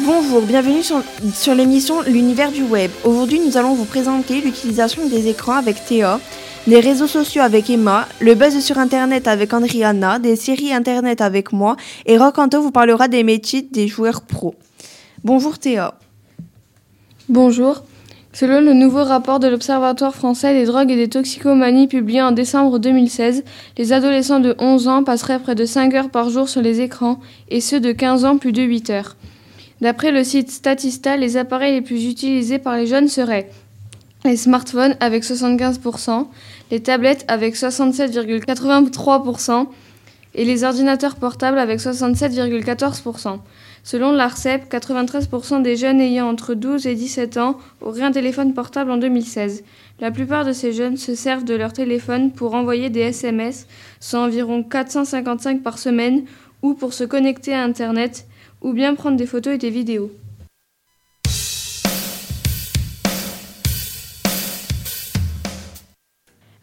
Bonjour, bienvenue sur, l'émission L'univers du web. Aujourd'hui, nous allons vous présenter l'utilisation des écrans avec Théa, des réseaux sociaux avec Emma, le buzz sur Internet avec Andriana, des séries Internet avec moi, et Rocanto vous parlera des métiers des joueurs pros. Bonjour Théa. Bonjour. Selon le nouveau rapport de l'Observatoire français des drogues et des toxicomanies publié en décembre 2016, les adolescents de 11 ans passeraient près de 5 heures par jour sur les écrans et ceux de 15 ans plus de 8 heures. D'après le site Statista, les appareils les plus utilisés par les jeunes seraient les smartphones avec 75%, les tablettes avec 67,83% et les ordinateurs portables avec 67,14%. Selon l'ARCEP, 93% des jeunes ayant entre 12 et 17 ans auraient un téléphone portable en 2016. La plupart de ces jeunes se servent de leur téléphone pour envoyer des SMS, soit environ 455 par semaine, ou pour se connecter à Internet, ou bien prendre des photos et des vidéos.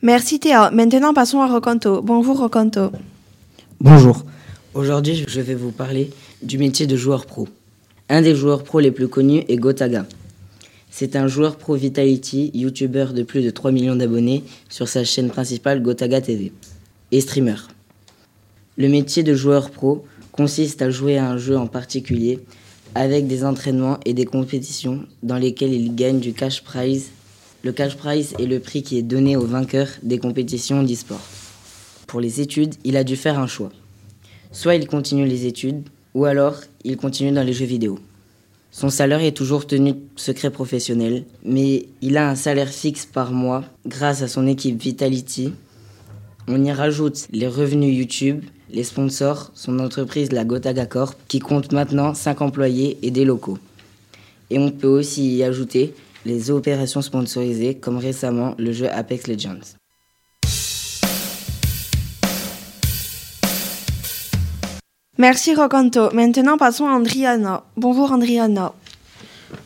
Merci Théa. Maintenant, passons à Rocanto. Bonjour Rocanto. Bonjour. Aujourd'hui, je vais vous parler du métier de joueur pro. Un des joueurs pro les plus connus est Gotaga. C'est un joueur pro Vitality, youtubeur de plus de 3 millions d'abonnés sur sa chaîne principale Gotaga TV et streamer. Le métier de joueur pro consiste à jouer à un jeu en particulier avec des entraînements et des compétitions dans lesquelles il gagne du cash prize. Le cash prize est le prix qui est donné aux vainqueurs des compétitions d'e-sport. Pour les études, il a dû faire un choix. Soit il continue les études, ou alors il continue dans les jeux vidéo. Son salaire est toujours tenu secret professionnel, mais il a un salaire fixe par mois grâce à son équipe Vitality. On y rajoute les revenus YouTube, les sponsors, son entreprise la Gotaga Corp, qui compte maintenant 5 employés et des locaux. Et on peut aussi y ajouter les opérations sponsorisées, comme récemment le jeu Apex Legends. Merci Rocanto. Maintenant, passons à Andriana. Bonjour Andriana.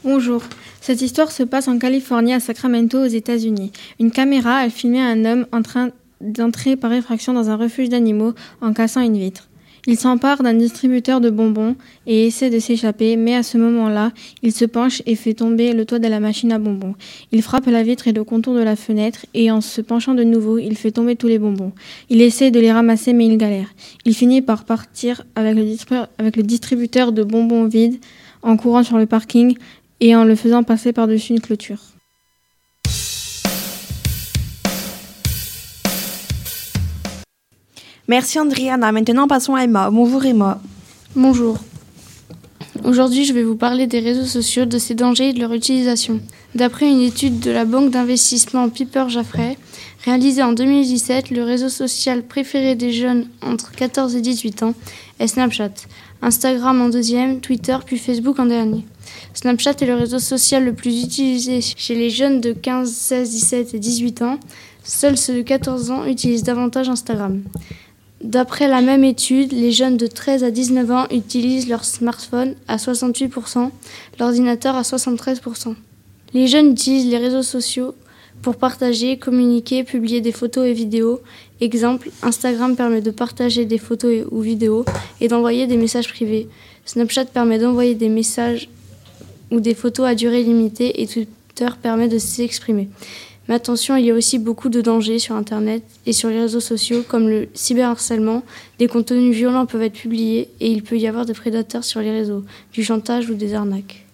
Bonjour. Cette histoire se passe en Californie, à Sacramento, aux États-Unis. Une caméra a filmé un homme en train d'entrer par effraction dans un refuge d'animaux en cassant une vitre. Il s'empare d'un distributeur de bonbons et essaie de s'échapper, mais à ce moment-là, il se penche et fait tomber le toit de la machine à bonbons. Il frappe la vitre et le contour de la fenêtre, et en se penchant de nouveau, il fait tomber tous les bonbons. Il essaie de les ramasser, mais il galère. Il finit par partir avec le, distributeur de bonbons vide, en courant sur le parking et en le faisant passer par-dessus une clôture. Merci Andriana. Maintenant, passons à Emma. Bonjour Emma. Bonjour. Aujourd'hui, je vais vous parler des réseaux sociaux, de ses dangers et de leur utilisation. D'après une étude de la banque d'investissement Piper Jaffray, réalisée en 2017, le réseau social préféré des jeunes entre 14 et 18 ans est Snapchat. Instagram en deuxième, Twitter puis Facebook en dernier. Snapchat est le réseau social le plus utilisé chez les jeunes de 15, 16, 17 et 18 ans. Seuls ceux de 14 ans utilisent davantage Instagram. D'après la même étude, les jeunes de 13 à 19 ans utilisent leur smartphone à 68%, l'ordinateur à 73%. Les jeunes utilisent les réseaux sociaux pour partager, communiquer, publier des photos et vidéos. Exemple, Instagram permet de partager des photos ou vidéos et d'envoyer des messages privés. Snapchat permet d'envoyer des messages ou des photos à durée limitée et Twitter permet de s'exprimer. Mais attention, il y a aussi beaucoup de dangers sur Internet et sur les réseaux sociaux, comme le cyberharcèlement. Des contenus violents peuvent être publiés et il peut y avoir des prédateurs sur les réseaux, du chantage ou des arnaques.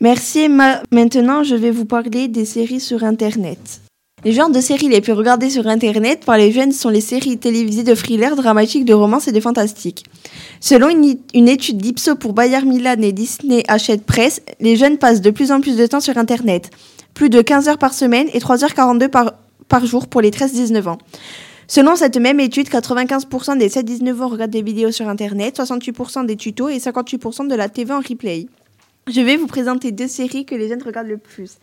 Merci. Maintenant, je vais vous parler des séries sur Internet. Les genres de séries les plus regardées sur Internet par les jeunes sont les séries télévisées de thrillers, dramatiques, de romance et de fantastique. Selon une, étude d'Ipso pour Bayern Milan et Disney Hachette Presse, les jeunes passent de plus en plus de temps sur Internet. Plus de 15 heures par semaine et 3h42 par, par jour pour les 13-19 ans. Selon cette même étude, 95% des 7-19 ans regardent des vidéos sur Internet, 68% des tutos et 58% de la TV en replay. Je vais vous présenter deux séries que les jeunes regardent le plus.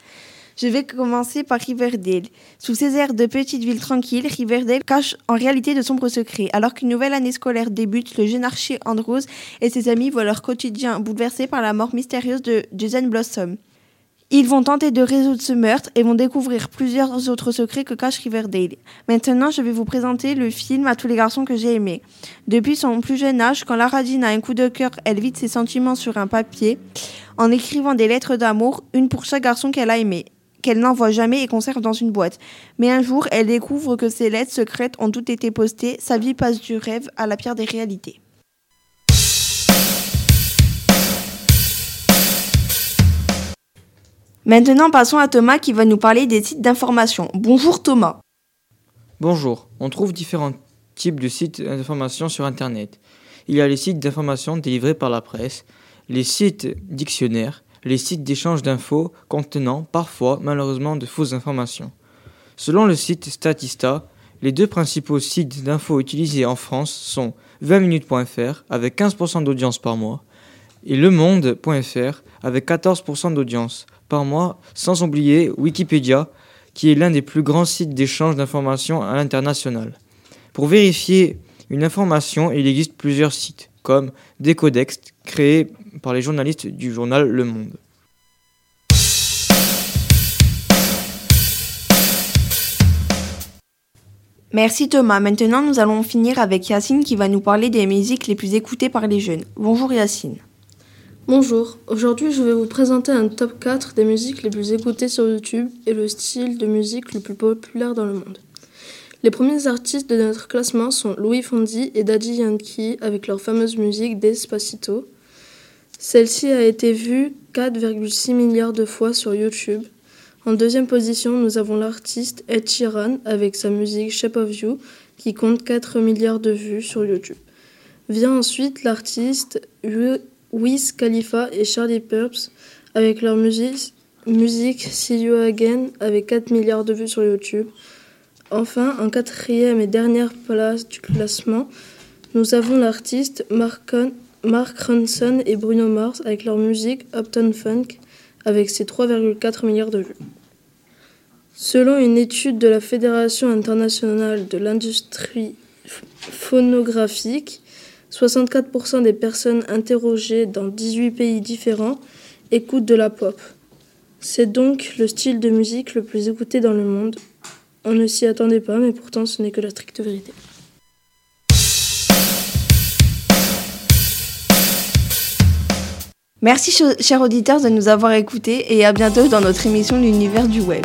Je vais commencer par Riverdale. Sous ces airs de petite ville tranquille, Riverdale cache en réalité de sombres secrets. Alors qu'une nouvelle année scolaire débute, le jeune archer Andrews et ses amis voient leur quotidien bouleversé par la mort mystérieuse de Jason Blossom. Ils vont tenter de résoudre ce meurtre et vont découvrir plusieurs autres secrets que cache Riverdale. Maintenant, je vais vous présenter le film à tous les garçons que j'ai aimé. Depuis son plus jeune âge, quand Lara Jean a un coup de cœur, elle vide ses sentiments sur un papier en écrivant des lettres d'amour, une pour chaque garçon qu'elle a aimé qu'elle n'envoie jamais et conserve dans une boîte. Mais un jour, elle découvre que ces lettres secrètes ont toutes été postées, sa vie passe du rêve à la pierre des réalités. Maintenant, passons à Thomas qui va nous parler des sites d'information. Bonjour Thomas. Bonjour, on trouve différents types de sites d'information sur Internet. Il y a les sites d'information délivrés par la presse, les sites dictionnaires, les sites d'échange d'infos contenant parfois malheureusement de fausses informations. Selon le site Statista, les deux principaux sites d'infos utilisés en France sont 20minutes.fr avec 15% d'audience par mois et lemonde.fr avec 14% d'audience par mois, sans oublier Wikipédia qui est l'un des plus grands sites d'échange d'informations à l'international. Pour vérifier une information, il existe plusieurs sites comme Decodex créé par les journalistes du journal Le Monde. Merci Thomas. Maintenant, nous allons finir avec Yacine qui va nous parler des musiques les plus écoutées par les jeunes. Bonjour Yacine. Bonjour, aujourd'hui je vais vous présenter un top 4 des musiques les plus écoutées sur YouTube et le style de musique le plus populaire dans le monde. Les premiers artistes de notre classement sont Louis Fondy et Daddy Yankee avec leur fameuse musique Despacito. Celle-ci a été vue 4,6 milliards de fois sur YouTube. En deuxième position, nous avons l'artiste Ed Sheeran avec sa musique Shape of You qui compte 4 milliards de vues sur YouTube. Vient ensuite l'artiste Wiz Khalifa et Charlie Purps avec leur musique, musique See You Again avec 4 milliards de vues sur YouTube. Enfin, en quatrième et dernière place du classement, nous avons l'artiste Mark, Ronson et Bruno Mars avec leur musique Upton Funk avec ses 3,4 milliards de vues. Selon une étude de la Fédération internationale de l'industrie phonographique, 64% des personnes interrogées dans 18 pays différents écoutent de la pop. C'est donc le style de musique le plus écouté dans le monde, on ne s'y attendait pas, mais pourtant ce n'est que la stricte vérité. Merci chers auditeurs de nous avoir écoutés et à bientôt dans notre émission L'univers du web.